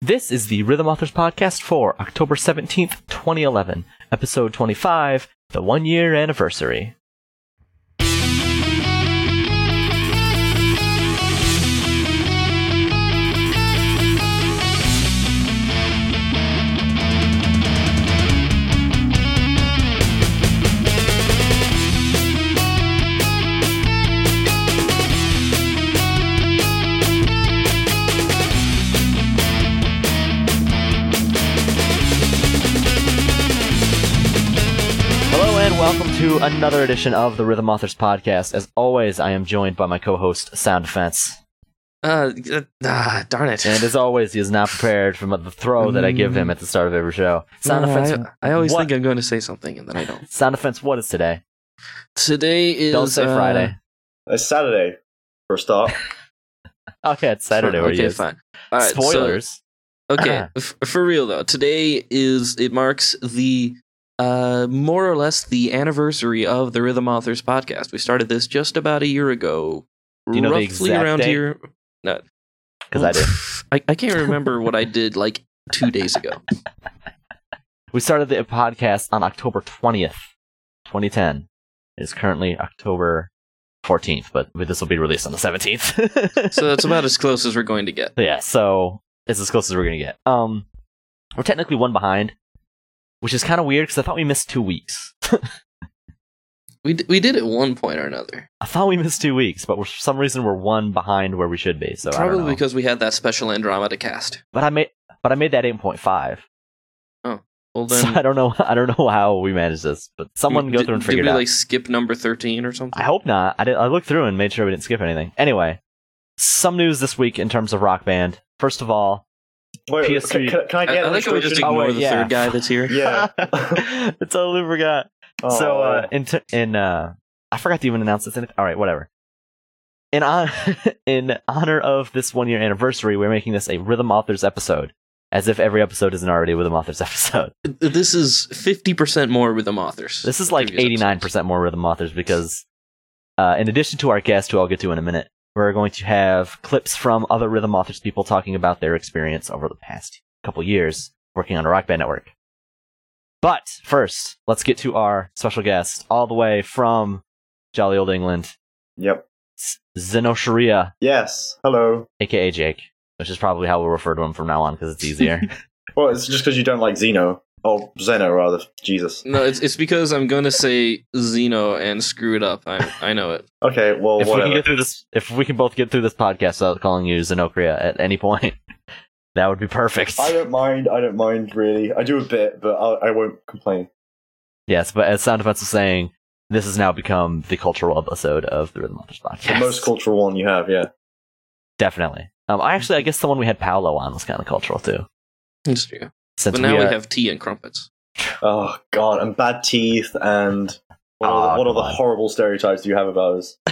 This is the Rhythm Authors Podcast for October 17th, 2011, episode 25, the one year anniversary. To another edition of the Rhythm Authors Podcast. As always, I am joined by my co-host Sound Defense, Uh, uh, ah, darn it. and as always, he is not prepared from the throw that I give him at the start of every show. Sound No, Defense, I, I always what- think I'm going to say something and then I don't. Sound Defense, what is today? Today is. Don't say uh, Friday. It's Saturday first off. Okay, it's Saturday. where he Okay, is. fine. All right, so- Spoilers. okay, f- for real though, today is it marks the uh more or less the anniversary of the Rhythm Authors podcast. We started this just about a year ago. Do you know the roughly exact around date? here. No, Because I did. I, I can't remember what I did like two days ago. We started the podcast on October 20th, 2010. It is currently October 14th, but this will be released on the 17th. So that's about as close as we're going to get. yeah, so it's as close as we're gonna get. Um, we're technically one behind, which is kind of weird because I thought we missed two weeks. We d- we did at one point or another. I thought we missed two weeks, but for some reason we're one behind where we should be. So Probably because we had that special Andromeda cast. but I made, but I made that 8.5. Oh Well So then, I don't know. I don't know how we managed this, but someone mm, go did, through and did figure we it out. like skip number thirteen or something? I hope not. I did. I looked through and made sure we didn't skip anything. Anyway, some news this week in terms of Rock Band. First of all, Wait, PS3 can, can, can I I, get I an like how we just instruction? Oh, ignore wait, the yeah. third guy that's here. Yeah. I totally forgot. Oh, so uh, in t- in uh, I forgot to even announce this. In- all right, whatever. In on in honor of this one year anniversary, we're making this a Rhythm Authors episode, as if every episode isn't already a Rhythm Authors episode. This is fifty percent more Rhythm authors. This is like Previous eighty nine episodes. percent more Rhythm Authors because, uh, in addition to our guest, who I'll get to in a minute, we're going to have clips from other Rhythm Authors people talking about their experience over the past couple years working on a Rock Band network. But first, let's get to our special guest, all the way from jolly old England, Yep. Zeno Sharia, Yes. Hello. aka Jake, which is probably how we'll refer to him from now on because it's easier. Well, it's just because you don't like Xeno. Or Zeno, rather. Jesus. No, it's it's because I'm gonna say Zeno and screw it up. I I know it. Okay, well, if we can get through this, if we can both get through this podcast without calling you Zenokria at any point, that would be perfect. I don't mind. I don't mind, really. I do a bit, but I, I won't complain. Yes, but as Sound Defense was saying, this has now become the cultural episode of the Rhythm Authors podcast. The most cultural one you have, yeah. Definitely. Um, I actually, I guess the one we had Paolo on was kind of cultural too. It's true. Since But now we are- have tea and crumpets. Oh, God. And bad teeth, and. What, Ah, are, what are the horrible stereotypes do you have about us?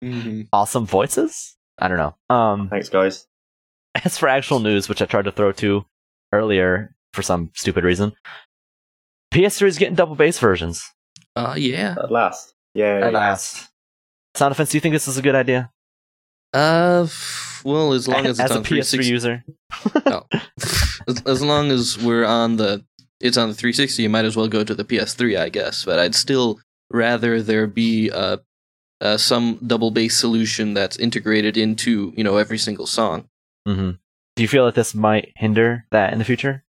Mm-hmm. awesome voices. I don't know. Um, Thanks, guys. as for actual news, which I tried to throw to earlier for some stupid reason, PS3 is getting double bass versions. Uh yeah. At last. Yeah. At last. Sound Defense, do you think this is a good idea? Uh, f- well, as long as it's as a PS3 360, user. no. as, as long as we're on the, it's on the 360. You might as well go to the PS3, I guess. But I'd still rather there be uh, uh some double bass solution that's integrated into you know every single song. hmm Do you feel that this might hinder that in the future?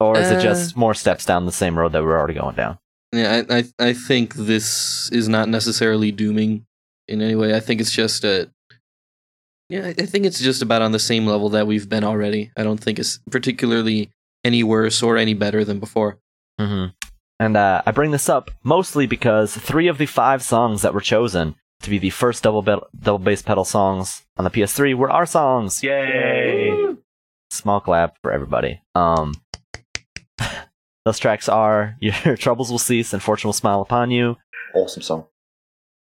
Or is it Uh, just more steps down the same road that we're already going down? Yeah, I, I I think this is not necessarily dooming in any way. I think it's just a yeah, I I think it's just about on the same level that we've been already. I don't think it's particularly any worse or any better than before. hmm And uh, I bring this up mostly because three of the five songs that were chosen to be the first double be- double bass pedal songs on the PS3 were our songs. Yay! Small clap for everybody. Um, those tracks are "Your Troubles Will Cease" and "Fortune Will Smile Upon You." Awesome song.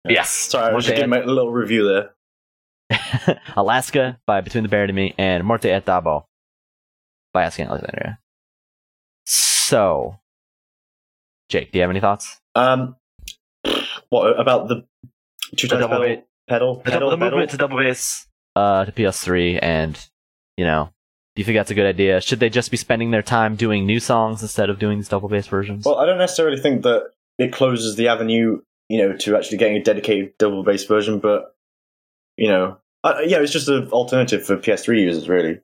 Yes. Sorry, I was just giving a little review there. Alaska by Between the Buried and Me, and Morte et Dabo by Asking Alexandria. So, Jake, do you have any thoughts? Um, what about the two times double pedal? ba- Pedal? The, Pedal? double, the pedal? movement to double bass uh, to PS3, and you know Do you think that's a good idea? Should they just be spending their time doing new songs instead of doing these double bass versions? Well, I don't necessarily think that it closes the avenue, you know, to actually getting a dedicated double bass version, but you know, uh, yeah, it's just an alternative for PS3 users, really.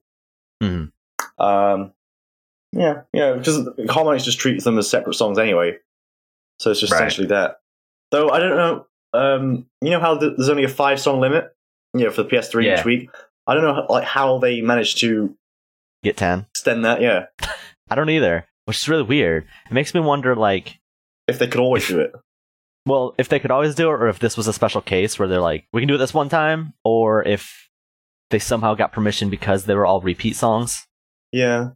Mhm. Um, yeah, yeah, because Harmonix just treats them as separate songs anyway, so it's just Right. essentially that. Though I don't know, um, you know how th- there's only a five song limit, you know, for the PS3 Yeah. each week. I don't know, like how they managed to Get 10? extend that. Yeah, I don't either, which is really weird. It makes me wonder, like, if they could always do it. Well, if they could always do it, or if this was a special case where they're like, we can do it this one time, or if they somehow got permission because they were all repeat songs. Yeah,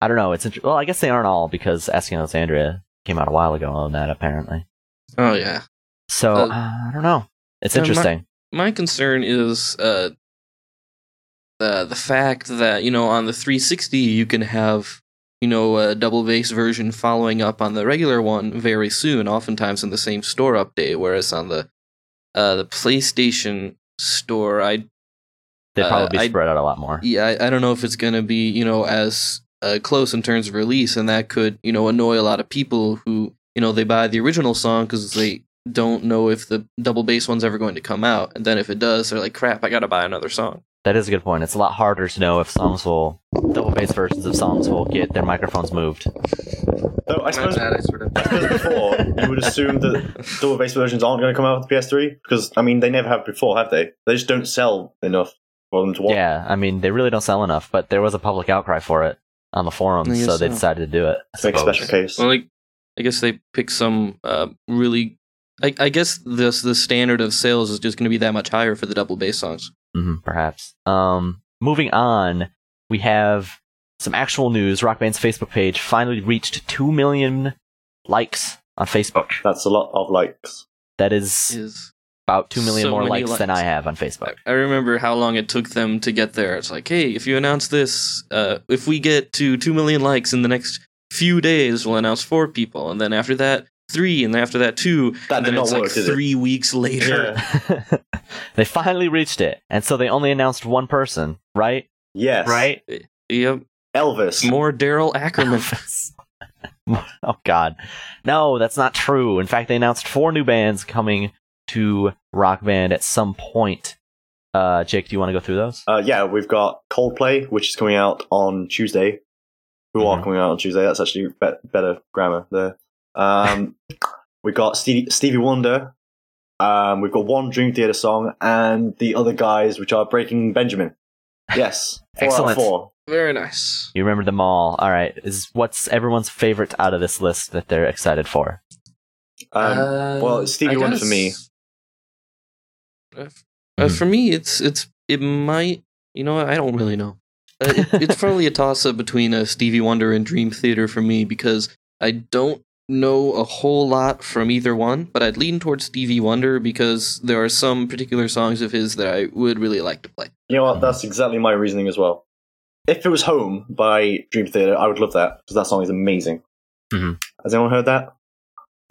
I don't know. It's int- well, I guess they aren't all because Asking Alexandria came out a while ago on that apparently. Oh yeah. So Uh, uh, I don't know. It's yeah, my- interesting. My concern is uh, the the fact that you know on the 360 you can have you know a double bass version following up on the regular one very soon, oftentimes in the same store update. Whereas on the uh, the PlayStation store, I They'd uh, probably be I- spread out a lot more. yeah I, I don't know if it's gonna be you know as uh, close in terms of release, and that could you know annoy a lot of people who you know they buy the original song because they don't know if the double bass one's ever going to come out, and then if it does, they're like, crap, I gotta buy another song. That is a good point. It's a lot harder to know if songs will double bass versions of songs will get their microphones moved. though I suppose I sort of. Because before, you would assume that double bass versions aren't going to come out with the PS3 because I mean they never have before, have they? They just don't sell enough for them to watch. Yeah, I mean they really don't sell enough, but there was a public outcry for it on the forums, guess so they decided to do it. I It's a special case. Well, like, I guess they pick some uh, really. I, I guess this the standard of sales is just going to be that much higher for the double bass songs. Hmm perhaps. Um, moving on, we have some actual news. Rock Band's Facebook page finally reached two million likes on Facebook. That's a lot of likes. That is Is about two million So more many likes, than. I have on Facebook. I remember how long it took them to get there. It's like, hey, if you announce this, uh, if we get to two million likes in the next few days, we'll announce four people, and then after that, three, and then after that, two, That and did then not it's work, like did it? three weeks later. Yeah. they finally reached it, and so they only announced one person, right? Yes. Right. Yep, Elvis. more Daryl Ackerman. oh God, no, that's not true. In fact, they announced four new bands coming to Rock Band at some point. Uh, Jake, do you want to go through those? Uh, yeah, we've got Coldplay, which is coming out on Tuesday. Who are Mhm. coming out on Tuesday? That's actually be- better grammar there. Um, we got Stevie, Stevie Wonder. Um, we've got one Dream Theater song, and the other guys, which are Breaking Benjamin. Yes, four out of Excellent. four. Very nice. You remember them all. All right. Is what's everyone's favorite out of this list that they're excited for? Um, Uh, well, Stevie I Wonder guess- for me. Uh, f- Mhm. For me, it's it's it might you know I don't really know. Uh, it, it's probably a toss up between uh, Stevie Wonder and Dream Theater for me because I don't know a whole lot from either one, but I'd lean towards Stevie Wonder because there are some particular songs of his that I would really like to play. You know what? That's exactly my reasoning as well. If it was Home by Dream Theater, I would love that because that song is amazing. Mhm. Has anyone heard that?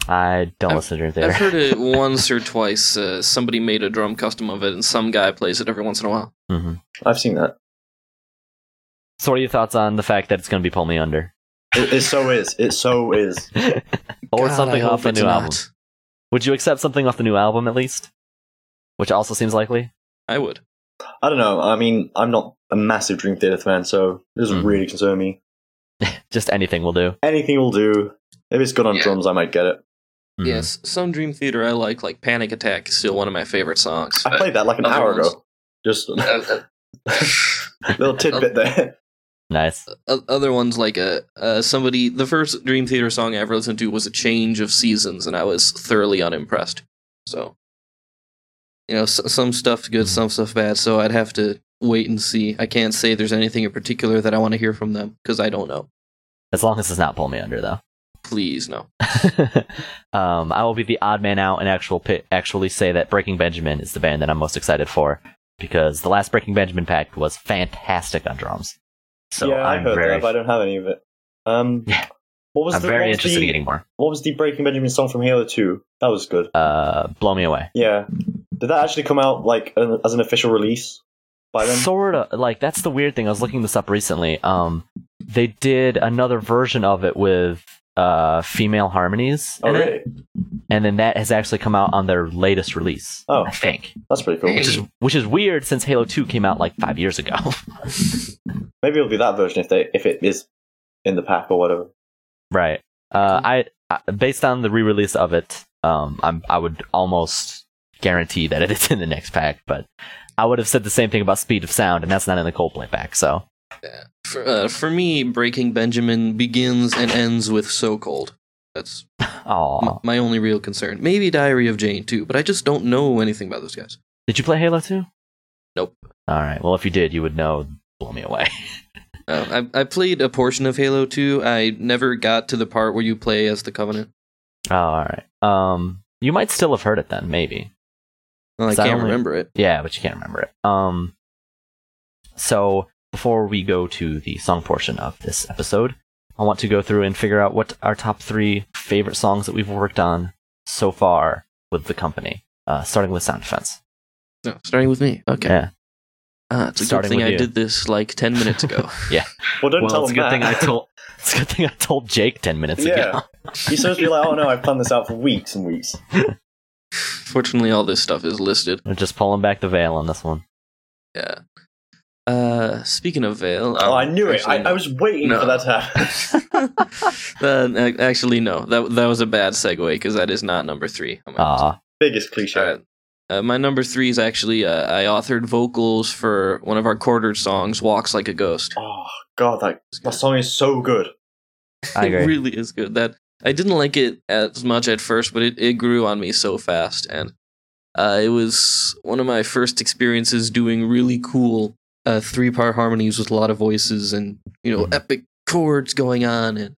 I don't I've- listen to Dream Theater. I've heard it once or twice. Uh, somebody made a drum custom of it, and some guy plays it every once in a while. hmm I've seen that. So, what are your thoughts on the fact that it's going to be Pull Me Under, It, it so is. It so is. or God, something I off the new not. album? Would you accept something off the new album at least? Which also seems likely. I would. I don't know. I mean, I'm not a massive Dream Theater fan, so it doesn't Mhm. really concern me. Just anything will do. Anything will do. If it's good on Yeah. drums, I might get it. Mhm. Yes, some Dream Theater I like, like Panic Attack, is still one of my favorite songs. I played that like an hour ones- ago. Just a Uh, uh, little tidbit there. Nice. o- other ones like uh, uh, somebody the first Dream Theater song I ever listened to was a change of seasons, and I was thoroughly unimpressed. So, you know, s- some stuff's good, some stuff bad. So I'd have to wait and see. I can't say there's anything in particular that I want to hear from them because I don't know. As long as it's not Pull Me Under, though. Please no. um, I will be the odd man out and actual actually say that Breaking Benjamin is the band that I'm most excited for because the last Breaking Benjamin pack was fantastic on drums. So yeah, I I'm heard very, that, but I don't have any of it. Um, Yeah. what was I'm the, very what was interested the, in getting more. What was the Breaking Benjamin song from Halo Two? That was good. Uh, blow me away. Yeah. Did that actually come out like an- as an official release by then? Sort of. Like that's the weird thing. I was looking this up recently. Um, they did another version of it with uh female harmonies, oh, in it, really? and then that has actually come out on their latest release. Oh. I think, That's pretty cool. which is which is weird since Halo Two came out like five years ago. Maybe it'll be that version if they if it is in the pack or whatever. right. Uh, I, I based on the re-release of it, um, I'm I would almost guarantee that it is in the next pack, but I would have said the same thing about Speed of Sound, and that's not in the Coldplay pack. So For, uh, for me, Breaking Benjamin begins and ends with So Cold. That's m- my only real concern. Maybe Diary of Jane too, but I just don't know anything about those guys. did you play Halo 2? Nope. All right. Well, if you did, you would know. Blow me away. Uh, I, I played a portion of Halo 2. I never got to the part where you play as the Covenant. Oh, all right. Um, you might still have heard it then, maybe. Well, I can't only- remember it. Yeah, but you can't remember it. Um, so before we go to the song portion of this episode, I want to go through and figure out what our top three favorite songs that we've worked on so far with the company. Uh, starting with sound defense. No, starting with me. Okay. Yeah. Ah, it's a Starting good thing I you. did this like 10 minutes ago. Yeah. Well, don't well, tell it's a them good thing I told. It's a good thing I told Jake ten minutes Yeah. ago. You're supposed to be like, oh no, I've planned this out for weeks and weeks. Fortunately, all this stuff is listed. We're just pulling back the veil on this one. Yeah. Uh, speaking of Veil. Oh, um, I knew it. I, actually, I was waiting No. for that to happen. uh, actually, no. That that was a bad segue because that is not number three. on my list. Ah, Biggest cliche. Alright. Uh, my number three is actually uh, I authored vocals for one of our quartered songs, "Walks Like a Ghost." Oh god, that that song is so good. I agree. It really is good. That I didn't like it as much at first, but it, it grew on me so fast, and uh, it was one of my first experiences doing really cool uh, three part harmonies with a lot of voices and you know Mhm. epic chords going on, and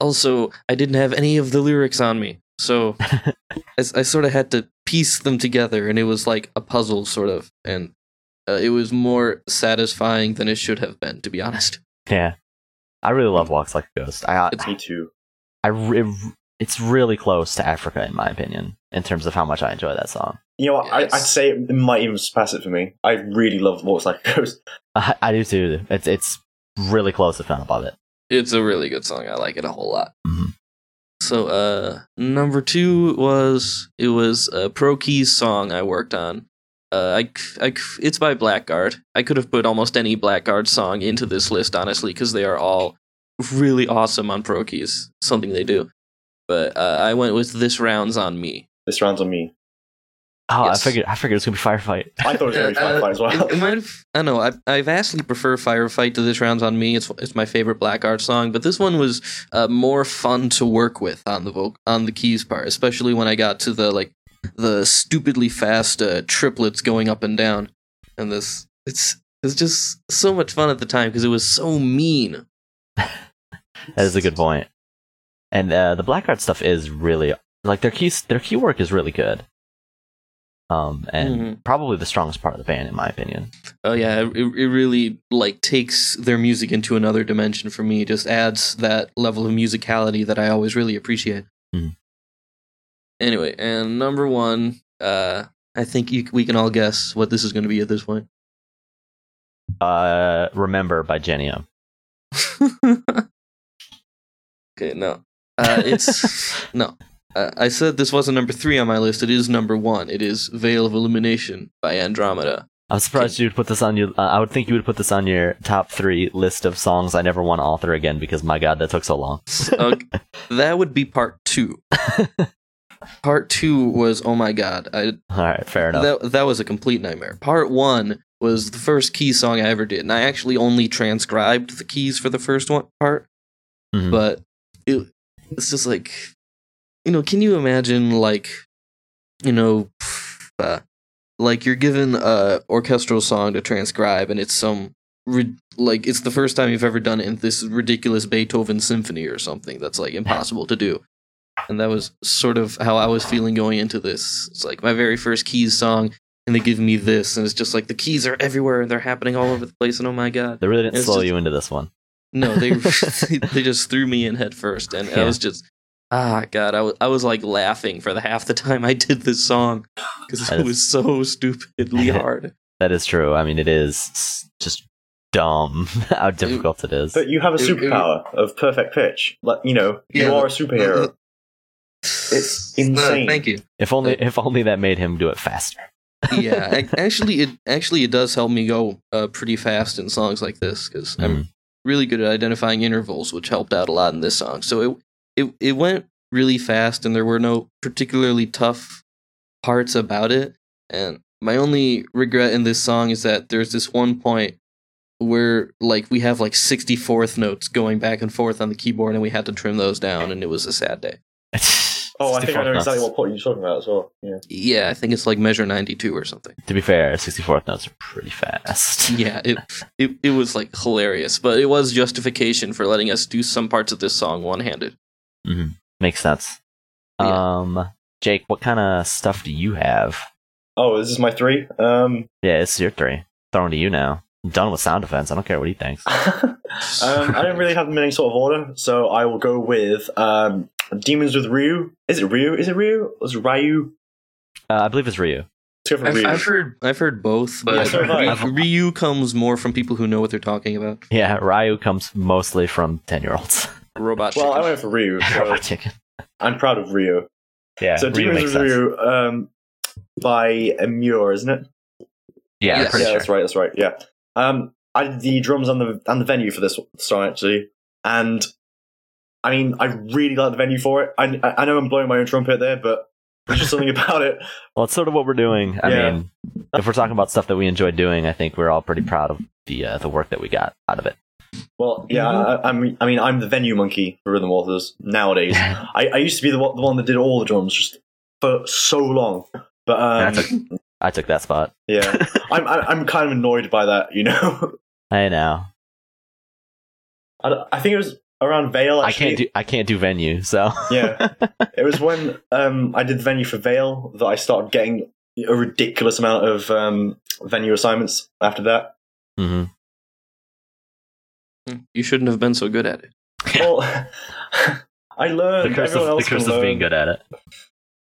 also I didn't have any of the lyrics on me, so I sort of had to piece them together, and it was like a puzzle, sort of, and uh, it was more satisfying than it should have been, to be honest. yeah. I really love Walks Like a Ghost. I, it's Me too. I, it's really close to Africa in my opinion in terms of how much I enjoy that song. You know what? I, I'd say it might even surpass it for me. I really love Walks Like a Ghost. I, I do too. It's it's really close, if not above it. It's a really good song. I like it a whole lot. Mhm. So, uh, number two was it was a Pro Keys song I worked on. Uh, I, I, it's by Blackguard. I could have put almost any Blackguard song into this list, honestly, because they are all really awesome on Pro Keys. Something they do. But uh, I went with "This Round's on Me." This round's on me. Oh, Yes. I figured I figured it was gonna be Firefight. I thought it was going to be Uh, Firefight as well. It, it might have, I don't know. I, I vastly prefer Firefight to This Round's on Me. It's it's my favorite Blackguard song, but this one was uh, more fun to work with on the voc- on the keys part, especially when I got to the like the stupidly fast uh, triplets going up and down, and this it's it's just so much fun at the time because it was so mean. That is a good point. And uh, the Art stuff is really like their key their key work is really good. Um, and Mhm. probably the strongest part of the band, in my opinion. Oh yeah, it, it really like takes their music into another dimension for me. It just adds that level of musicality that I always really appreciate. Mhm. Anyway, and number one, uh, I think you, we can all guess what this is going to be at this point. Uh, Remember by Jenny okay, no, uh, it's no. Uh, I said this wasn't number three on my list. It is number one. It is "Veil of Illumination" by Andromeda. I'm surprised you would put this on your. Uh, I would think you would put this on your top three list of songs I never want to author again because my god, that took so long. Okay, that would be part two. part two was oh my god, I All right, fair enough. That that was a complete nightmare. Part one was the first key song I ever did, and I actually only transcribed the keys for the first one part. Mhm. But it, it's just like, you know, can you imagine like, you know, uh, like you're given a orchestral song to transcribe, and it's some like it's the first time you've ever done it in this ridiculous Beethoven symphony or something that's like impossible to do. And that was sort of how I was feeling going into this. It's like my very first keys song, and they give me this, and it's just like the keys are everywhere and they're happening all over the place, and oh my god. they really didn't slow just- you into this one. No, they they just threw me in head first, and I was just ah god, I was I was like laughing for the half the time I did this song because That it is- was so stupidly hard. That is true. I mean, it is just dumb how difficult it is. But you have a It- it- superpower of perfect pitch. Like you know, you Yeah. are a superhero. It's insane. thank you. If only, if only that made him do it faster. yeah, actually, it actually it does help me go uh, pretty fast in songs like this because I'm Mm. really good at identifying intervals, which helped out a lot in this song. So it it it went really fast, and there were no particularly tough parts about it. And my only regret in this song is that there's this one point where like we have like 64th notes going back and forth on the keyboard, and we had to trim those down, and it was a sad day. Oh, I think I know 64th exactly notes. what point you're talking about as well. Yeah. Yeah, I think it's like measure 92 or something. To be fair, 64th notes are pretty fast. yeah, it, it it was like hilarious, but it was justification for letting us do some parts of this song one handed. Makes sense. Yeah. Um, Jake, what kind of stuff do you have? Oh, this is my three. Um, Yeah, it's your three. Throwing to you now. I'm done with sound defense. I don't care what he thinks. um, I don't really have them in any sort of order, so I will go with um, Demons with Ryu. Is it Ryu? Is it Ryu? Was it Ryu? Uh, I believe it's Ryu. Let's go for I've, I've heard I've heard both, but so have Ryu, Ryu comes more from people who know what they're talking about. Yeah, Ryu comes mostly from 10 year olds. Robot. well, I chicken. went for Ryu. So Robot chicken. I'm proud of Ryu. Yeah, so Ryu Demons makes with sense. Ryu um, by Amur, isn't it? Yeah, I'm Yes. pretty yeah, sure. that's right. That's right. Yeah. Um, I did the drums on the on the venue for this song actually, and I mean, I really like the venue for it. I I know I'm blowing my own trumpet there, but there's just something about it. Well, it's sort of what we're doing. I Yeah. mean, if we're talking about stuff that we enjoy doing, I think we're all pretty proud of the uh, the work that we got out of it. Well, yeah, I, I mean, I mean, I'm the venue monkey for Rhythm Authors nowadays. I, I used to be the one, the one that did all the drums just for so long, but um, That's I took that spot. yeah, I'm I, I'm kind of annoyed by that. You know, I know. I, I think it was around Veil. I can't do I can't do venue, so Yeah. It was when um, I did the venue for Veil that I started getting a ridiculous amount of um, venue assignments after that. hmm you shouldn't have been so good at it. Well, I the learned. curse Everyone of, the else curse of being good at it.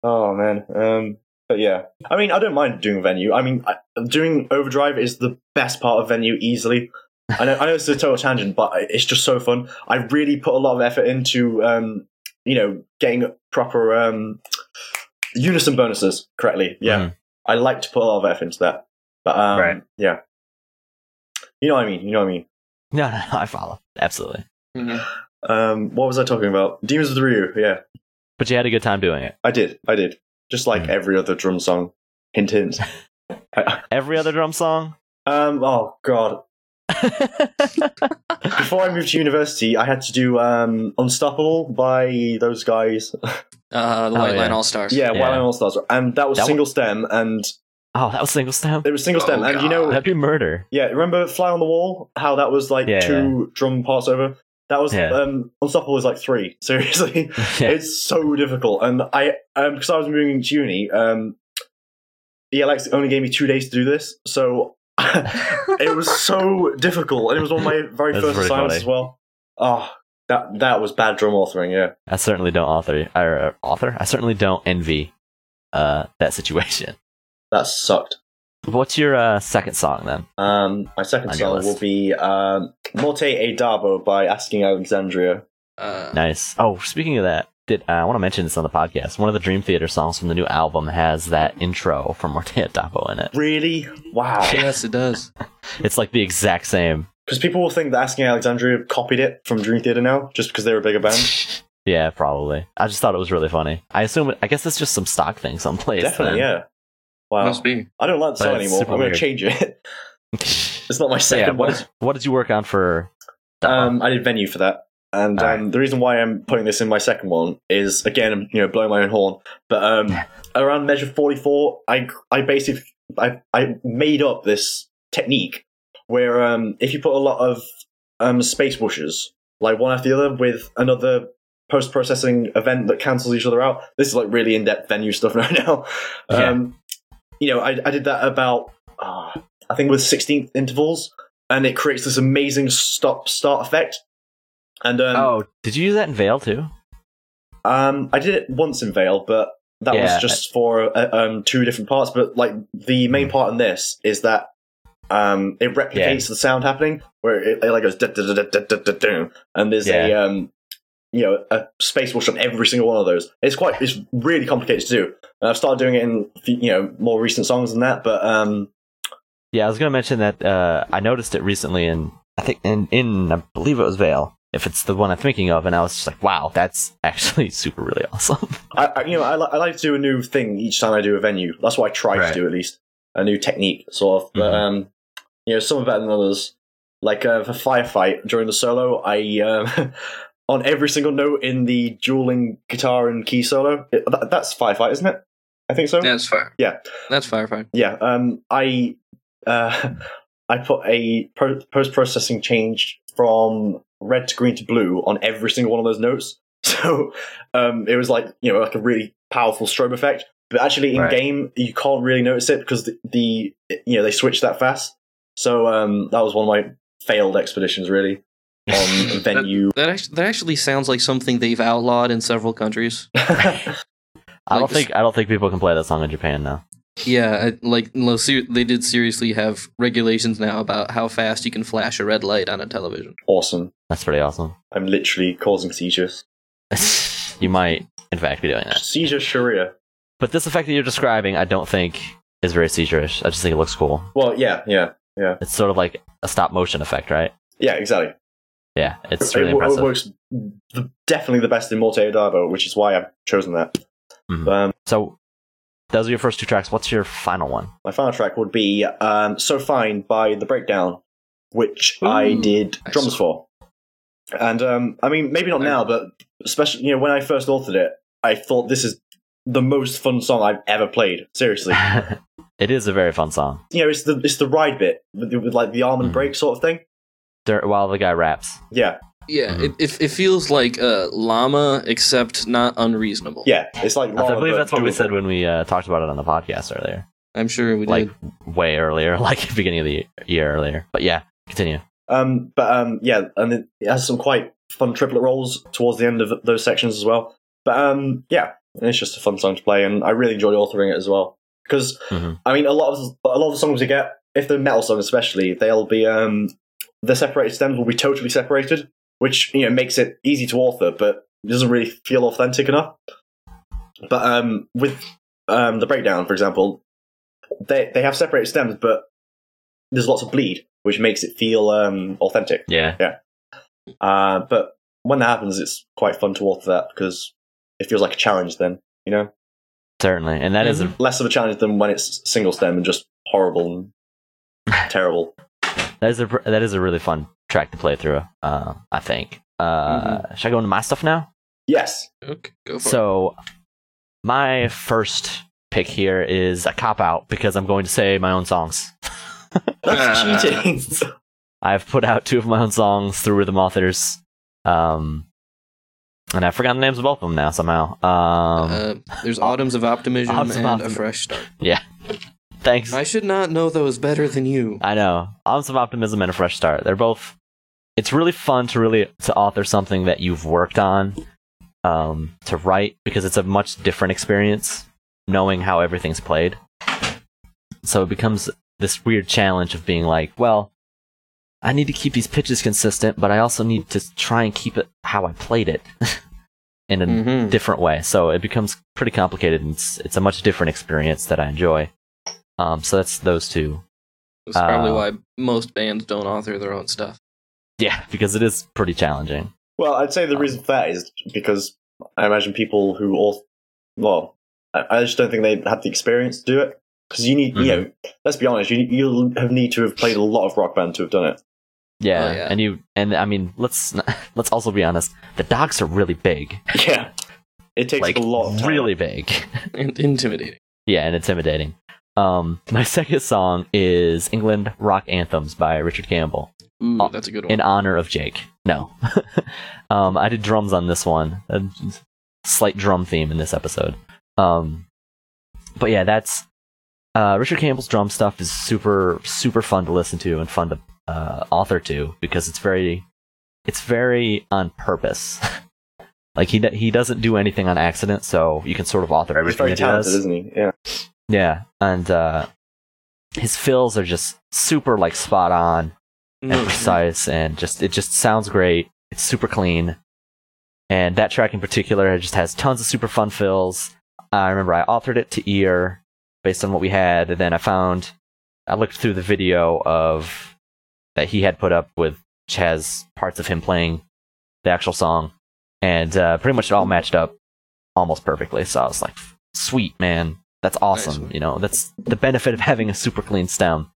Oh man. Um, but yeah, I mean, I don't mind doing venue. I mean, I, doing overdrive is the best part of venue easily. I know, I know it's a total tangent, but it's just so fun. I really put a lot of effort into, um, you know, getting proper um, unison bonuses correctly. Yeah, Mhm. I like to put a lot of effort into that. But um, Right. yeah, you know what I mean. You know what I mean. No, no, no, I follow absolutely. Um, what was I talking about? Demons of the Ryu. Yeah, But you had a good time doing it. I did. I did. Just like Mhm. every other drum song. Hint, hint. Every other drum song. um. Oh God. Before I moved to university, I had to do um, Unstoppable by those guys. Uh, the Oh, White Line yeah. All Stars. yeah, Yeah. Wild All Stars, and that was That single stem, and oh, that was single stem. it was single stem, Oh, and you know, That'd be murder. yeah, remember Fly on the Wall? How that was like Yeah, two drum parts over. That was Yeah. um, Unstoppable was like three. Seriously, Yeah. it's so difficult, and I um because I was moving to uni, um, ELX only gave me two days to do this, so it was so difficult, and it was one of my very That's first pretty assignments funny. as well. Oh, that that was bad drum authoring. Yeah, I certainly don't author or uh, author. I certainly don't envy uh, that situation. That sucked. What's your uh, second song then? Um, my second song list. will be um, Morte e Dabo by Asking Alexandria. Uh, Nice. Oh, speaking of that, did uh, I want to mention this on the podcast? One of the Dream Theater songs from the new album has that intro from Morte et Dabo in it. Really? Wow. yes, it does. It's like the exact same. Because people will think that Asking Alexandria copied it from Dream Theater now, just because they're a bigger band. Yeah, probably. I just thought it was really funny. I assume. It, I guess it's just some stock thing someplace. Definitely, then. yeah. Wow. Must be. I don't like the But song anymore. I'm going to change it. it's not my So, second yeah. What one. did, what did you work on for? Um, I did venue for that, and um, Alright. the reason why I'm putting this in my second one is again, you know, blowing my own horn. But um, around measure 44, I I basically I I made up this technique where um, if you put a lot of um space bushes, like one after the other, with another post processing event that cancels each other out. This is like really in depth venue stuff right now. Yeah. Um, you know, I I did that about uh, I think with 16th intervals and it creates this amazing stop start effect. And um, oh, did you use that in Veil too? um, I did it once in Veil, but that Yeah. was just for uh, um, two different parts. But like the main Hmm. part in this is that um, it replicates the sound happening where it, it like goes and there's a um, you know a space wash on every single one of those. It's quite it's really complicated to do, and I've started doing it in you know more recent songs than that. But um, Yeah, I was gonna mention that uh, I noticed it recently, in I think in in I believe it was Veil, if it's the one I'm thinking of, and I was just like, wow, that's actually super really awesome. I, I you know I, li- I like to do a new thing each time I do a venue. That's what I try Right. to do at least a new technique sort of. But Mhm. um, you know some are better than others. Like uh, for firefight during the solo, I um, on every single note in the dueling guitar and key solo. It, that, that's firefight, isn't it? I think so. Yeah, that's fire. Yeah. That's firefight. Yeah. Um, I uh, I put a pro- post processing change from red to green to blue on every single one of those notes. So um, it was like you know like a really powerful strobe effect. But actually, in Right. game, you can't really notice it because the, the you know they switch that fast. So um, that was one of my failed expeditions, really, Um, on venue. That actually, that actually sounds like something they've outlawed in several countries. I don't think I don't think people can play that song in Japan now. Yeah, I, like no, ser- they did seriously have regulations now about how fast you can flash a red light on a television. awesome. That's pretty awesome. I'm literally causing seizures. you might, in fact, be doing that. Seizure Sharia. But this effect that you're describing, I don't think is very seizure-ish. I just think it looks cool. Well, yeah, yeah, yeah, It's sort of like a stop motion effect, right? yeah, exactly. Yeah, it's really it impressive. works the, definitely the best in Morte et Dabo, which is why I've chosen that. Mhm. Um, So, those are your first two tracks. What's your final one? my final track would be um, "So Fine" by The Breakdown, which I did nice. drums for. And um, I mean, maybe not now, but especially you know when I first authored it, I thought this is the most fun song I've ever played. Seriously, it is a very fun song. you know, it's the it's the ride bit with, with like the arm and Mhm. brake sort of thing. Dur- While the guy raps. Yeah, Yeah, Mhm. it, it it feels like uh, llama, except not unreasonable. yeah, it's like. I believe that's what we said when we uh, talked about it on the podcast earlier. I'm sure we Like did. way earlier, like beginning of the year earlier. But yeah, continue. Um, but um, yeah, and it it has some quite fun triplet rolls towards the end of those sections as well. But um, yeah, it's just a fun song to play, and I really enjoyed authoring it as well. Because Mhm. I mean, a lot of a lot of the songs you get, if they're metal songs especially, they'll be um, the separated stems will be totally separated, which you know makes it easy to author, but doesn't really feel authentic enough. But um, with um, the breakdown, for example, they they have separated stems, but there's lots of bleed, which makes it feel um, authentic. Yeah. Uh, but when that happens, it's quite fun to author that because it feels like a challenge. Then you know, Certainly. And that is a less of a challenge than when it's single stem and just horrible and terrible. That is a that is a really fun track to play through. Uh, I think. Uh, Should I go into my stuff now? Yes, Okay, go for it. So, my first pick here is a cop out because I'm going to say my own songs. that's cheating. I've put out two of my own songs through Rhythm Authors, um, and I've forgotten the names of both of them now somehow. Um, uh, there's Autumns of Optimism Autumns of and Optimism. A Fresh Start. Thanks. I should not know those better than you. I know. Ounce of Optimism and a Fresh Start. They're both. It's really fun to really to author something that you've worked on, um, to write because it's a much different experience knowing how everything's played. So it becomes this weird challenge of being like, well, I need to keep these pitches consistent, but I also need to try and keep it how I played it in a Mhm. different way. So it becomes pretty complicated, and it's it's a much different experience that I enjoy. Um, so that's those two. That's probably Uh, why most bands don't author their own stuff. Yeah, because it is pretty challenging. Well, I'd say the reason for that is because I imagine people who all well, I, I just don't think they had the experience to do it. Because you need, you know, let's be honest, you you have need to have played a lot of rock band to have done it. Yeah, Oh, yeah. and you and I mean, let's let's also be honest. The dogs are really big, Yeah, it takes like a lot of time. really big. And intimidating. yeah, and intimidating. Um, my second song is England Rock Anthems by Richard Campbell Ooh, Oh, that's a good one. in honor of Jake. No, um, I did drums on this one. A slight drum theme in this episode. Um, but yeah, that's uh, Richard Campbell's drum stuff is super super fun to listen to and fun to uh, author to because it's very it's very on purpose. like he he doesn't do anything on accident, so you can sort of author He's everything very that he talented, does. isn't he? Yeah. Yeah, and uh, his fills are just super like spot on and Mhm. precise, and just it just sounds great. It's super clean, and that track in particular just has tons of super fun fills. I remember I authored it to ear based on what we had, and then I found I looked through the video of that he had put up with which has parts of him playing the actual song, and uh, pretty much it all matched up almost perfectly. So I was like, "Sweet man, that's awesome!" Nice. You know, that's the benefit of having a super clean stem.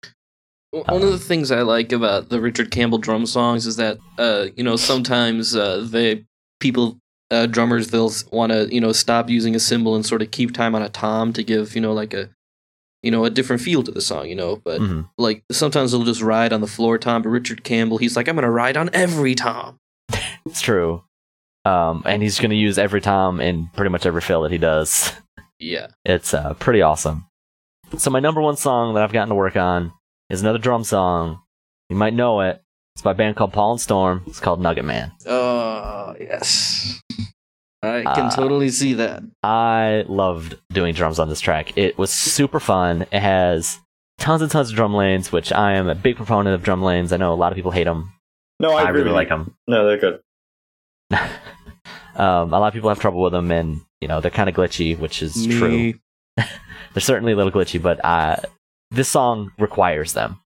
One of the things I like about the Richard Campbell drum songs is that, uh, you know, sometimes uh, they people, uh, drummers, they'll want to, you know, stop using a cymbal and sort of keep time on a tom to give, you know, like a, you know, a different feel to the song, you know. But Mhm. like sometimes they'll just ride on the floor tom. But Richard Campbell, he's like, I'm gonna ride on every tom. It's true. Um, and he's going to use every tom in pretty much every fill that he does. Yeah. It's uh, pretty awesome. So my number one song that I've gotten to work on is another drum song. You might know it. It's by a band called Paul and Storm. It's called Nugget Man. Oh yes, I can Uh, totally see that. I loved doing drums on this track. It was super fun. It has tons and tons of drum lanes, which I am a big proponent of drum lanes. I know a lot of people hate them. No, I, I really like them. No, they're good. um, a lot of people have trouble with them, and you know they're kind of glitchy, which is true. They're certainly a little glitchy, but uh, this song requires them.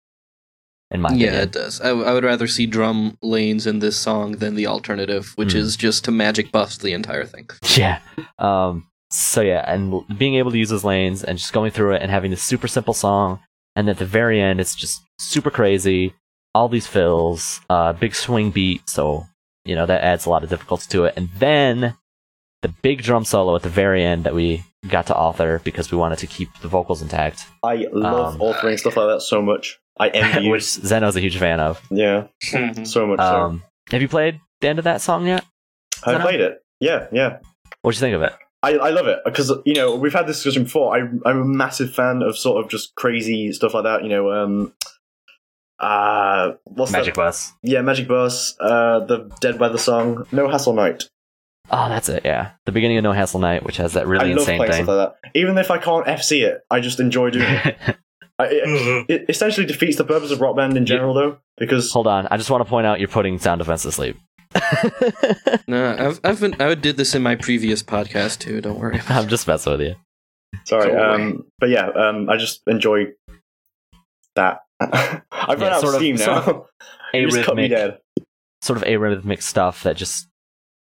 In my Yeah, opinion. it does. I, w- I would rather see drum lanes in this song than the alternative, which Mm. is just to magic buff the entire thing. Yeah. Um, so yeah, and being able to use those lanes and just going through it and having this super simple song, and at the very end, it's just super crazy. All these fills, uh, big swing beat, so you know that adds a lot of difficulty to it. And then the big drum solo at the very end that we got to author because we wanted to keep the vocals intact, I love Um, altering stuff like that so much. I envy you. which Zeno's a huge fan of. yeah, so much so. Um, have you played the end of that song yet? I Zeno? played it. Yeah, yeah. What'd you think of it? I, I love it because you know we've had this discussion before. I, I'm a massive fan of sort of just crazy stuff like that. You know, um, uh, what's Magic that? Bus. Yeah, Magic Bus. Uh, the Dead Weather song. No Hassle Night. Oh, that's it. Yeah, the beginning of No Hassle Night, which has that really I love insane playing thing. stuff like that. Even if I can't FC it, I just enjoy doing it. I, it. It essentially defeats the purpose of Rock Band in general, though, because Hold on, I just want to point out you're putting sound defense to sleep. No, I've I've been I did this in my previous podcast too. Don't worry. I'm just messing with you. sorry, um, but yeah, um, I just enjoy that. I've run Yeah, out sort of of- steam sort now. cut me Arrhythmic, dead. sort of arrhythmic stuff that just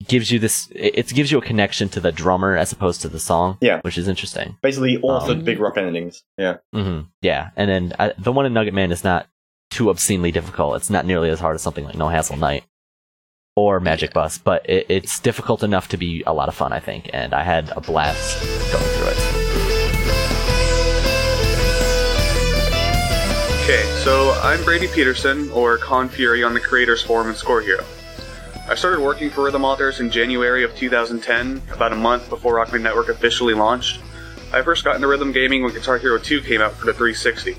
gives you this. It, gives you a connection to the drummer as opposed to the song. Yeah. which is interesting. Basically, all Um, big rock endings. Yeah. Mm-hmm, Yeah, and then I, the one in Nugget Man is not too obscenely difficult. It's not nearly as hard as something like No Hassle Night or Magic Bus, but it, it's difficult enough to be a lot of fun, I think. And I had a blast going through it. Okay, so I'm Brady Peterson, or Con Fury on the Creators Forum and Score Hero. I started working for Rhythm Authors in January of 2010, about a month before Rock Band Network officially launched. I first got into rhythm gaming when Guitar Hero 2 came out for the 360.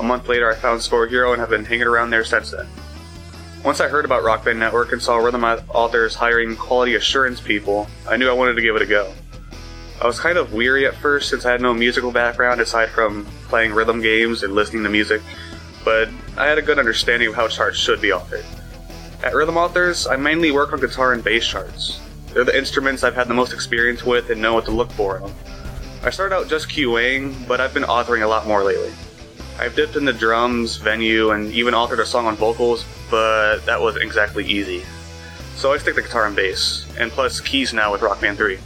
A month later, I found Score Hero and have been hanging around there since then. Once I heard about Rock Band Network and saw Rhythm Authors hiring quality assurance people, I knew I wanted to give it a go. I was kind of weary at first since I had no musical background aside from playing rhythm games and listening to music, but I had a good understanding of how charts should be authored. At Rhythm Authors, I mainly work on guitar and bass charts. They're the instruments I've had the most experience with and know what to look for in. I started out just QAing, but I've been authoring a lot more lately. I've dipped into drums, venue, and even authored a song on vocals, but that wasn't exactly easy. So I stick to guitar and bass, and plus keys now with Rock Band 3.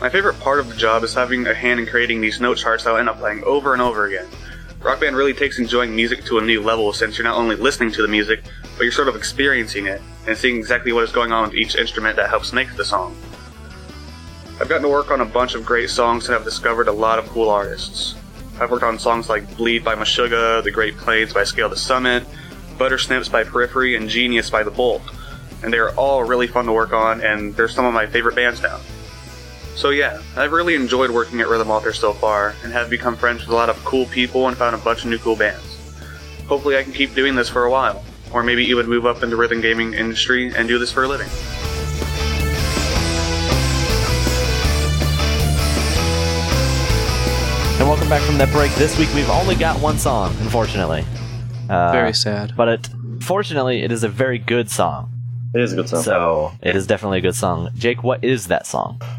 My favorite part of the job is having a hand in creating these note charts that I'll end up playing over and over again. Rock Band really takes enjoying music to a new level since you're not only listening to the music, but you're sort of experiencing it and seeing exactly what is going on with each instrument that helps make the song. I've gotten to work on a bunch of great songs and have discovered a lot of cool artists. I've worked on songs like Bleed by Meshuggah, The Great Plains by Scale the Summit, Butter Snips by Periphery, and Genius by The Bolt. And they are all really fun to work on, and they're some of my favorite bands now. So yeah, I've really enjoyed working at Rhythm Author so far, and have become friends with a lot of cool people and found a bunch of new cool bands. Hopefully I can keep doing this for a while, or maybe even move up in the rhythm gaming industry and do this for a living. And welcome back from that break. This week we've only got one song, unfortunately. Uh, Very sad. But it, fortunately, it is a very good song. It is a good song. So it is definitely a good song. Jake, what is that song?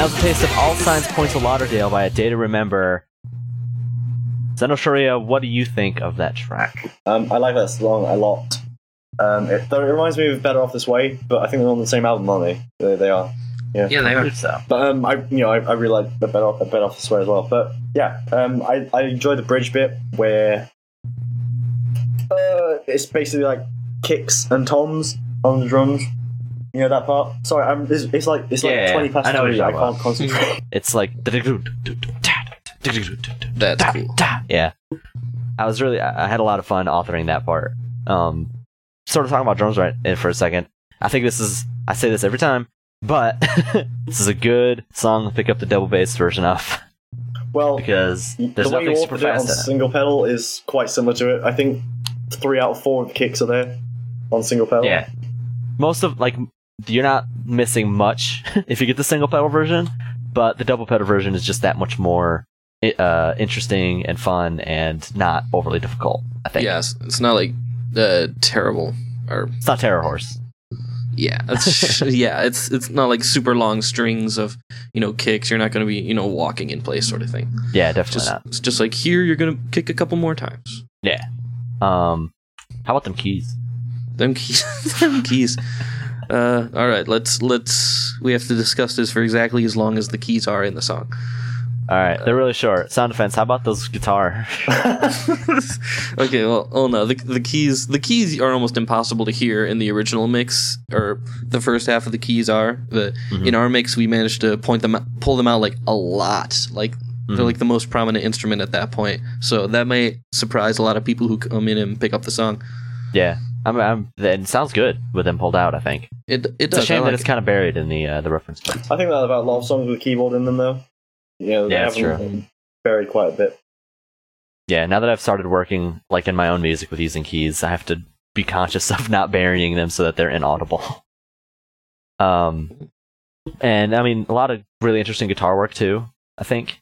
never the Now's taste of All Signs points to Lauderdale by A Day to Remember. Zeno Sharia, what do you think of that track? Um, I like that song a lot. Um, it, though it reminds me of Better Off This Way, but I think they're on the same album, aren't they? They, they are. yeah, yeah, they are. believe so. But um, I you know I, I really like the Better Off, Better Off This Way as well. But yeah, um, I I enjoy the bridge bit where uh, it's basically like kicks and toms on the drums. You know that part? Sorry, I'm, it's, it's like it's like Yeah, twenty past I know what three. you're I talking can't concentrate. It's like That's cool. yeah. I was really I I had a lot of fun authoring that part. Um, sort of talking about drums right in for a second. I think this is I say this every time, but this is a good song to pick up the double bass version of well, because the way you nothing super authored it on fast in it. single pedal is quite similar to it. I think three out of four of the kicks are there on single pedal. Yeah. Most of like you're not missing much if you get the single pedal version, but the double pedal version is just that much more uh, interesting and fun and not overly difficult. I think. Yes, it's not like uh, terrible or It's not Terror Horse. yeah, it's, yeah. It's it's not like super long strings of you know kicks. You're not going to be you know walking in place sort of thing. Yeah, definitely Just not. it's just like here you're going to kick a couple more times. Yeah. Um, how about them keys? Them keys. them keys. Uh, all right, let's let's we have to discuss this for exactly as long as the keys are in the song. All right, they're really short. Sound defense. How about those guitar? okay, well, oh no, the, the keys the keys are almost impossible to hear in the original mix, or the first half of the keys are. But Mhm. in our mix, we managed to point them, pull them out like a lot. Like Mhm. they're like the most prominent instrument at that point. So that may surprise a lot of people who come in and pick up the song. yeah, I'm. I'm. It sounds good with them pulled out. I think It it it's does. a shame I that it's it. kind of buried in the uh, the reference book. I think that about a lot of songs with keyboard in them, though. Yeah, they Yeah, that's haven't been buried quite a bit. Yeah, now that I've started working like in my own music with using keys, I have to be conscious of not burying them so that they're inaudible. Um, and I mean, a lot of really interesting guitar work too. I think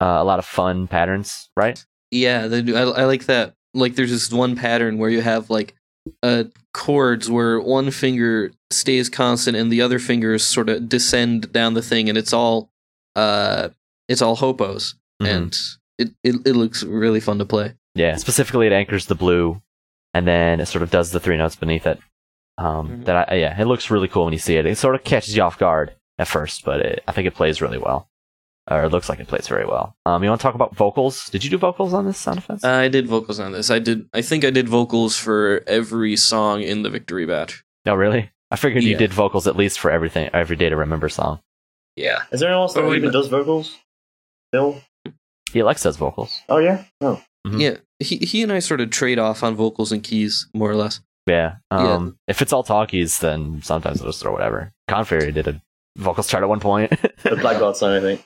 uh, a lot of fun patterns, right? Yeah, they do. I, I like that. Like, there's this one pattern where you have like uh chords where one finger stays constant and the other fingers sort of descend down the thing, and it's all uh it's all HOPOs, Mhm. and it, it it looks really fun to play. Yeah, specifically it anchors the blue, and then it sort of does the three notes beneath it. Um, Mhm. That I, yeah, it looks really cool when you see it. It sort of catches you off guard at first, but it, I think it plays really well, or it looks like it plays very well. Um, you want to talk about vocals? Did you do vocals on this sound effects? I did vocals on this. I did. I think I did vocals for every song in the Victory Batch. no, really. I figured you did vocals at least for everything, every day to remember song. Yeah. Is there anyone else that Oh, even does vocals? Still? Yeah, Lex does vocals. Oh yeah. Oh. Mhm. Yeah. He he and I sort of trade off on vocals and keys more or less. Yeah. Yeah. Um, If it's all talkies, then sometimes I'll just throw whatever. Conferry did a vocals chart at one point. The Blackguard song, I think.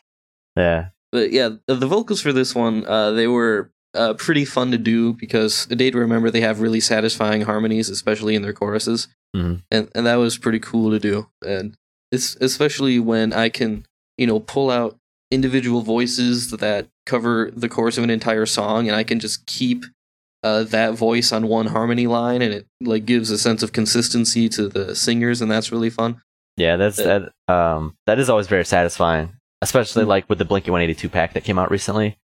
Yeah. But yeah, the, the vocals for this one, uh, they were uh, pretty fun to do because a day to remember they have really satisfying harmonies, especially in their choruses, Mhm. and and that was pretty cool to do. And it's especially when I can, you know, pull out individual voices that cover the chorus of an entire song, and I can just keep uh, that voice on one harmony line, and it like gives a sense of consistency to the singers, and that's really fun. Yeah, that's Uh, that. Um, that is always very satisfying, especially Mm. like with the Blink-182 pack that came out recently.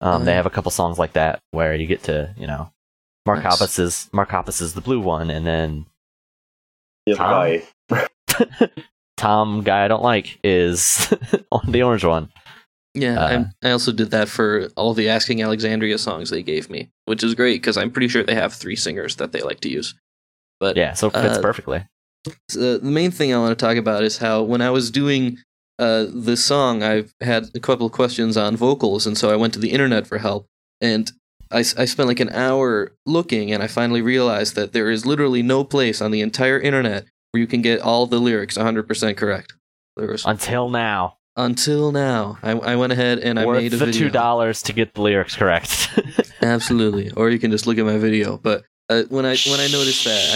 Um, Oh, they have a couple songs like that where you get to, you know, Mark Nice. Hoppus is Mark Hoppus is the blue one, and then The Tom? guy. Tom guy I don't like is on the orange one. Yeah, Uh, I, I also did that for all the Asking Alexandria songs they gave me, which is great because I'm pretty sure they have three singers that they like to use. But Yeah, so it fits Uh, perfectly. uh, the main thing I want to talk about is how when I was doing uh, this song, I've had a couple of questions on vocals, and so I went to the internet for help. And I, I spent like an hour looking, and I finally realized that there is literally no place on the entire internet where you can get all the lyrics 100% correct. Was, Until now, until now, I, I went ahead and I worth made a the video. two dollars to get the lyrics correct. Absolutely, or you can just look at my video. But uh, when I when I noticed that,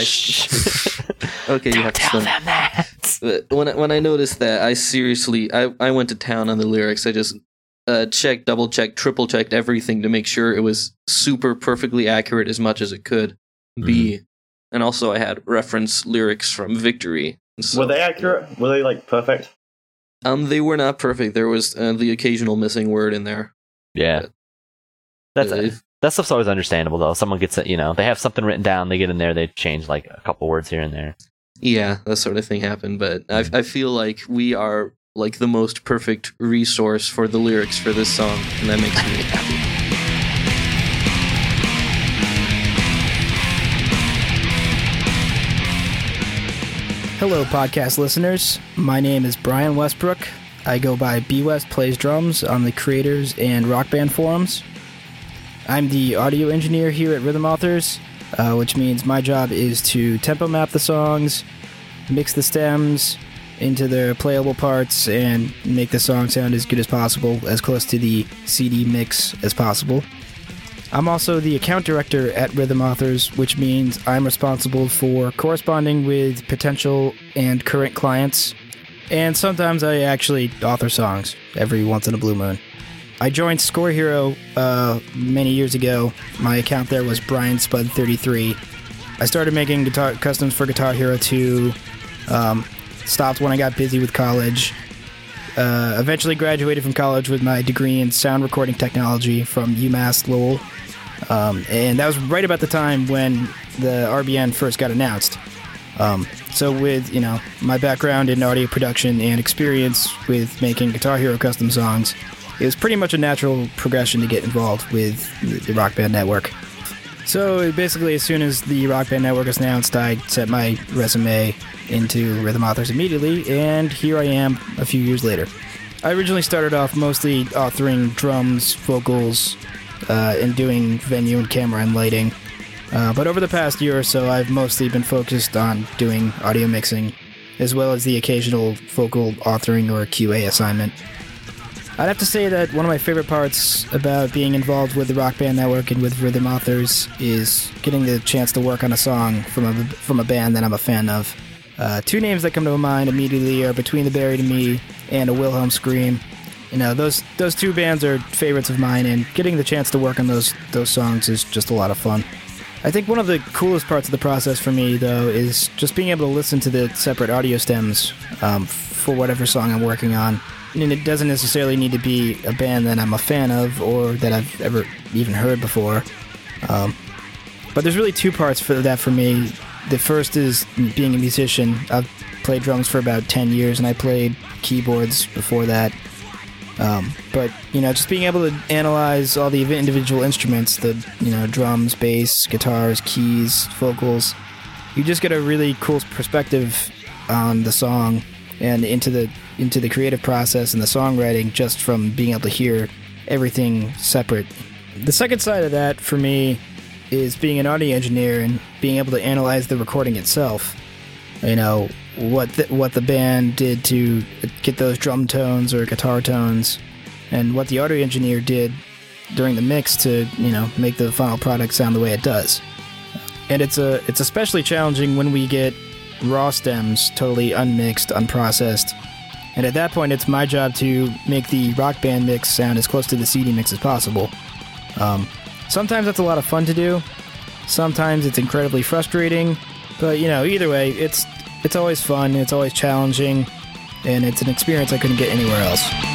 I okay, you Don't have to tell spend them that. But when I, when I noticed that, I seriously I, I went to town on the lyrics. I just uh, checked, double checked, triple checked everything to make sure it was super perfectly accurate as much as it could be. And also, I had reference lyrics from Victory. So, Were they accurate? Were they like perfect? Um, they were not perfect. There was uh, the occasional missing word in there. Yeah, that's Uh, that stuff's always understandable though. Someone gets it, you know, they have something written down, they get in there, they change like a couple words here and there. Yeah, that sort of thing happened. But I, mm-hmm. I feel like we are like the most perfect resource for the lyrics for this song, and that makes me happy. Hello, podcast listeners. My name is Brian Westbrook. I go by B West Plays Drums on the creators and rock band forums. I'm the audio engineer here at Rhythm Authors, uh, which means my job is to tempo map the songs, mix the stems into their playable parts, and make the song sound as good as possible, as close to the CD mix as possible. I'm also the account director at Rhythm Authors, which means I'm responsible for corresponding with potential and current clients. And sometimes I actually author songs every once in a blue moon. I joined ScoreHero uh, many years ago. My account there was Brian Spud 33. I started making guitar customs for Guitar Hero 2. Um, stopped when I got busy with college. Uh, eventually graduated from college with my degree in sound recording technology from UMass Lowell. Um, and that was right about the time when the RBN first got announced. Um, so, with you know my background in audio production and experience with making Guitar Hero custom songs, it was pretty much a natural progression to get involved with the, Rock Band Network. So, basically, as soon as the Rock Band Network was announced, I sent my resume into Rhythm Authors immediately, and here I am a few years later. I originally started off mostly authoring drums, vocals, uh, and doing venue and camera and lighting. Uh, but over the past year or so, I've mostly been focused on doing audio mixing, as well as the occasional vocal authoring or QA assignment. I'd have to say that one of my favorite parts about being involved with the Rock Band Network and with Rhythm Authors is getting the chance to work on a song from a from a band that I'm a fan of. Uh, two names that come to mind immediately are Between the Buried and Me and A Wilhelm Scream. You know, those those two bands are favorites of mine, and getting the chance to work on those those songs is just a lot of fun. I think one of the coolest parts of the process for me, though, is just being able to listen to the separate audio stems um, for whatever song I'm working on. And it doesn't necessarily need to be a band that I'm a fan of or that I've ever even heard before. Um, but there's really two parts for that for me. The first is being a musician. I've played drums for about 10 years and I played keyboards before that. Um, but you know, just being able to analyze all the individual instruments, the you know drums, bass, guitars, keys, vocals, you just get a really cool perspective on the song and into the into the creative process and the songwriting just from being able to hear everything separate. The second side of that for me is being an audio engineer and being able to analyze the recording itself. You know what the, what the band did to get those drum tones or guitar tones, and what the audio engineer did during the mix to you know make the final product sound the way it does. And it's a it's especially challenging when we get raw stems totally unmixed, unprocessed. And at that point, it's my job to make the rock band mix sound as close to the CD mix as possible. Um, sometimes that's a lot of fun to do. Sometimes it's incredibly frustrating. But you know, either way, it's it's always fun. It's always challenging, and it's an experience I couldn't get anywhere else.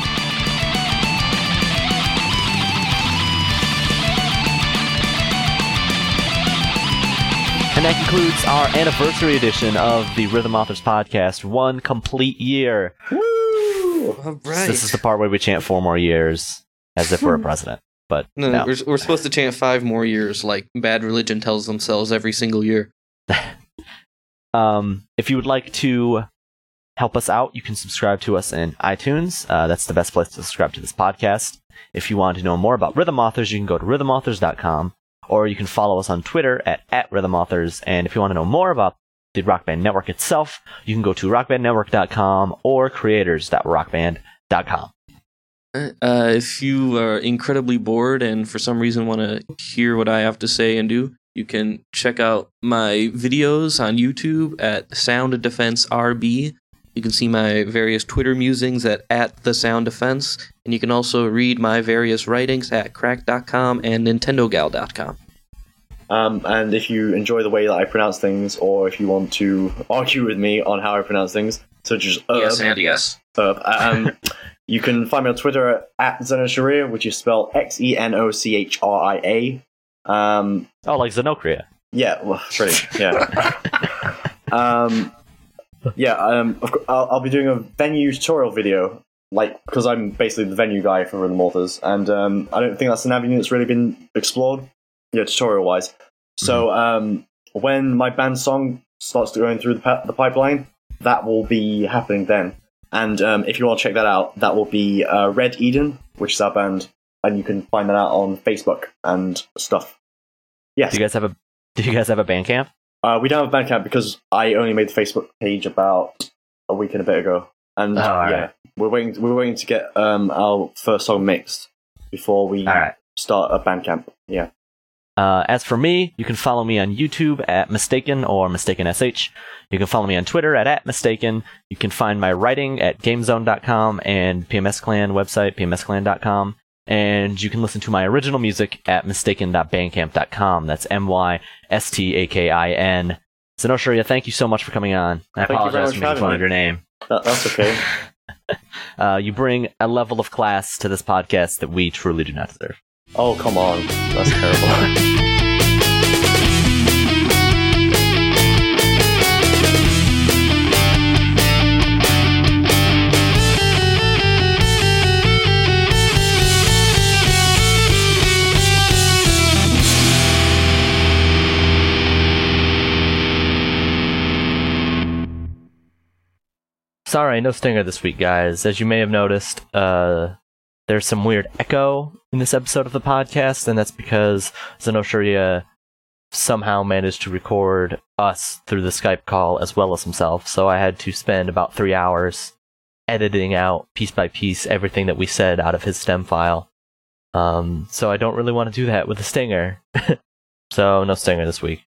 That concludes our anniversary edition of the Rhythm Authors podcast. One complete year. All right. This is the part where we chant four more years as if we're a president. But no, no. We're, we're supposed to chant five more years, like Bad Religion tells themselves every single year. Um, if you would like to help us out, you can subscribe to us in iTunes. Uh, that's the best place to subscribe to this podcast. If you want to know more about Rhythm Authors, you can go to rhythmauthors.com or you can follow us on Twitter at, at Rhythm Authors. And if you want to know more about the Rock Band Network itself, you can go to rockbandnetwork.com or creators.rockband.com. Uh, if you are incredibly bored and for some reason want to hear what I have to say and do, you can check out my videos on YouTube at Sound Defense RB. You can see my various Twitter musings at, at the Sound Defense, and you can also read my various writings at crack.com and nintendogal.com. Um, and if you enjoy the way that I pronounce things, or if you want to argue with me on how I pronounce things, such as herb, Yes and yes. herb, um, you can find me on Twitter at Xenocharia, which is spelled X E N O C H R I A. Um, Oh, like Zenokria. yeah, well, pretty, yeah. um, yeah, um, I'll, I'll be doing a venue tutorial video, like, because I'm basically the venue guy for Rhythm Authors, and um, I don't think that's an avenue that's really been explored, yeah, tutorial wise. So, um, when my band song starts to going through the, pa- the pipeline, that will be happening then. And um, if you want to check that out, that will be uh, Red Eden, which is our band, and you can find that out on Facebook and stuff. Yes. Do you guys have a Do you guys have a Bandcamp? Uh, we don't have a Bandcamp because I only made the Facebook page about a week and a bit ago, and Oh, yeah, right. we're waiting. We're waiting to get um, our first song mixed before we right. start a Bandcamp. Yeah, Uh, as for me, you can follow me on YouTube at Mystakin or MystakinSH. You can follow me on Twitter at, at Mystakin. You can find my writing at GameZone.com and PMS Clan website, PMSClan.com. And you can listen to my original music at mystakin.bandcamp.com. That's M Y S T A K I N. Zenosharia, thank you so much for coming on. I Thank apologize for making fun me. of your name. that, that's okay. Uh, you bring a level of class to this podcast that we truly do not deserve. oh come on, that's terrible. Sorry, no stinger this week, guys. As you may have noticed, uh, there's some weird echo in this episode of the podcast, and that's because Zenoshuria somehow managed to record us through the Skype call as well as himself. So I had to spend about three hours editing out piece by piece everything that we said out of his stem file. Um, so I don't really want to do that with a stinger. so no stinger this week.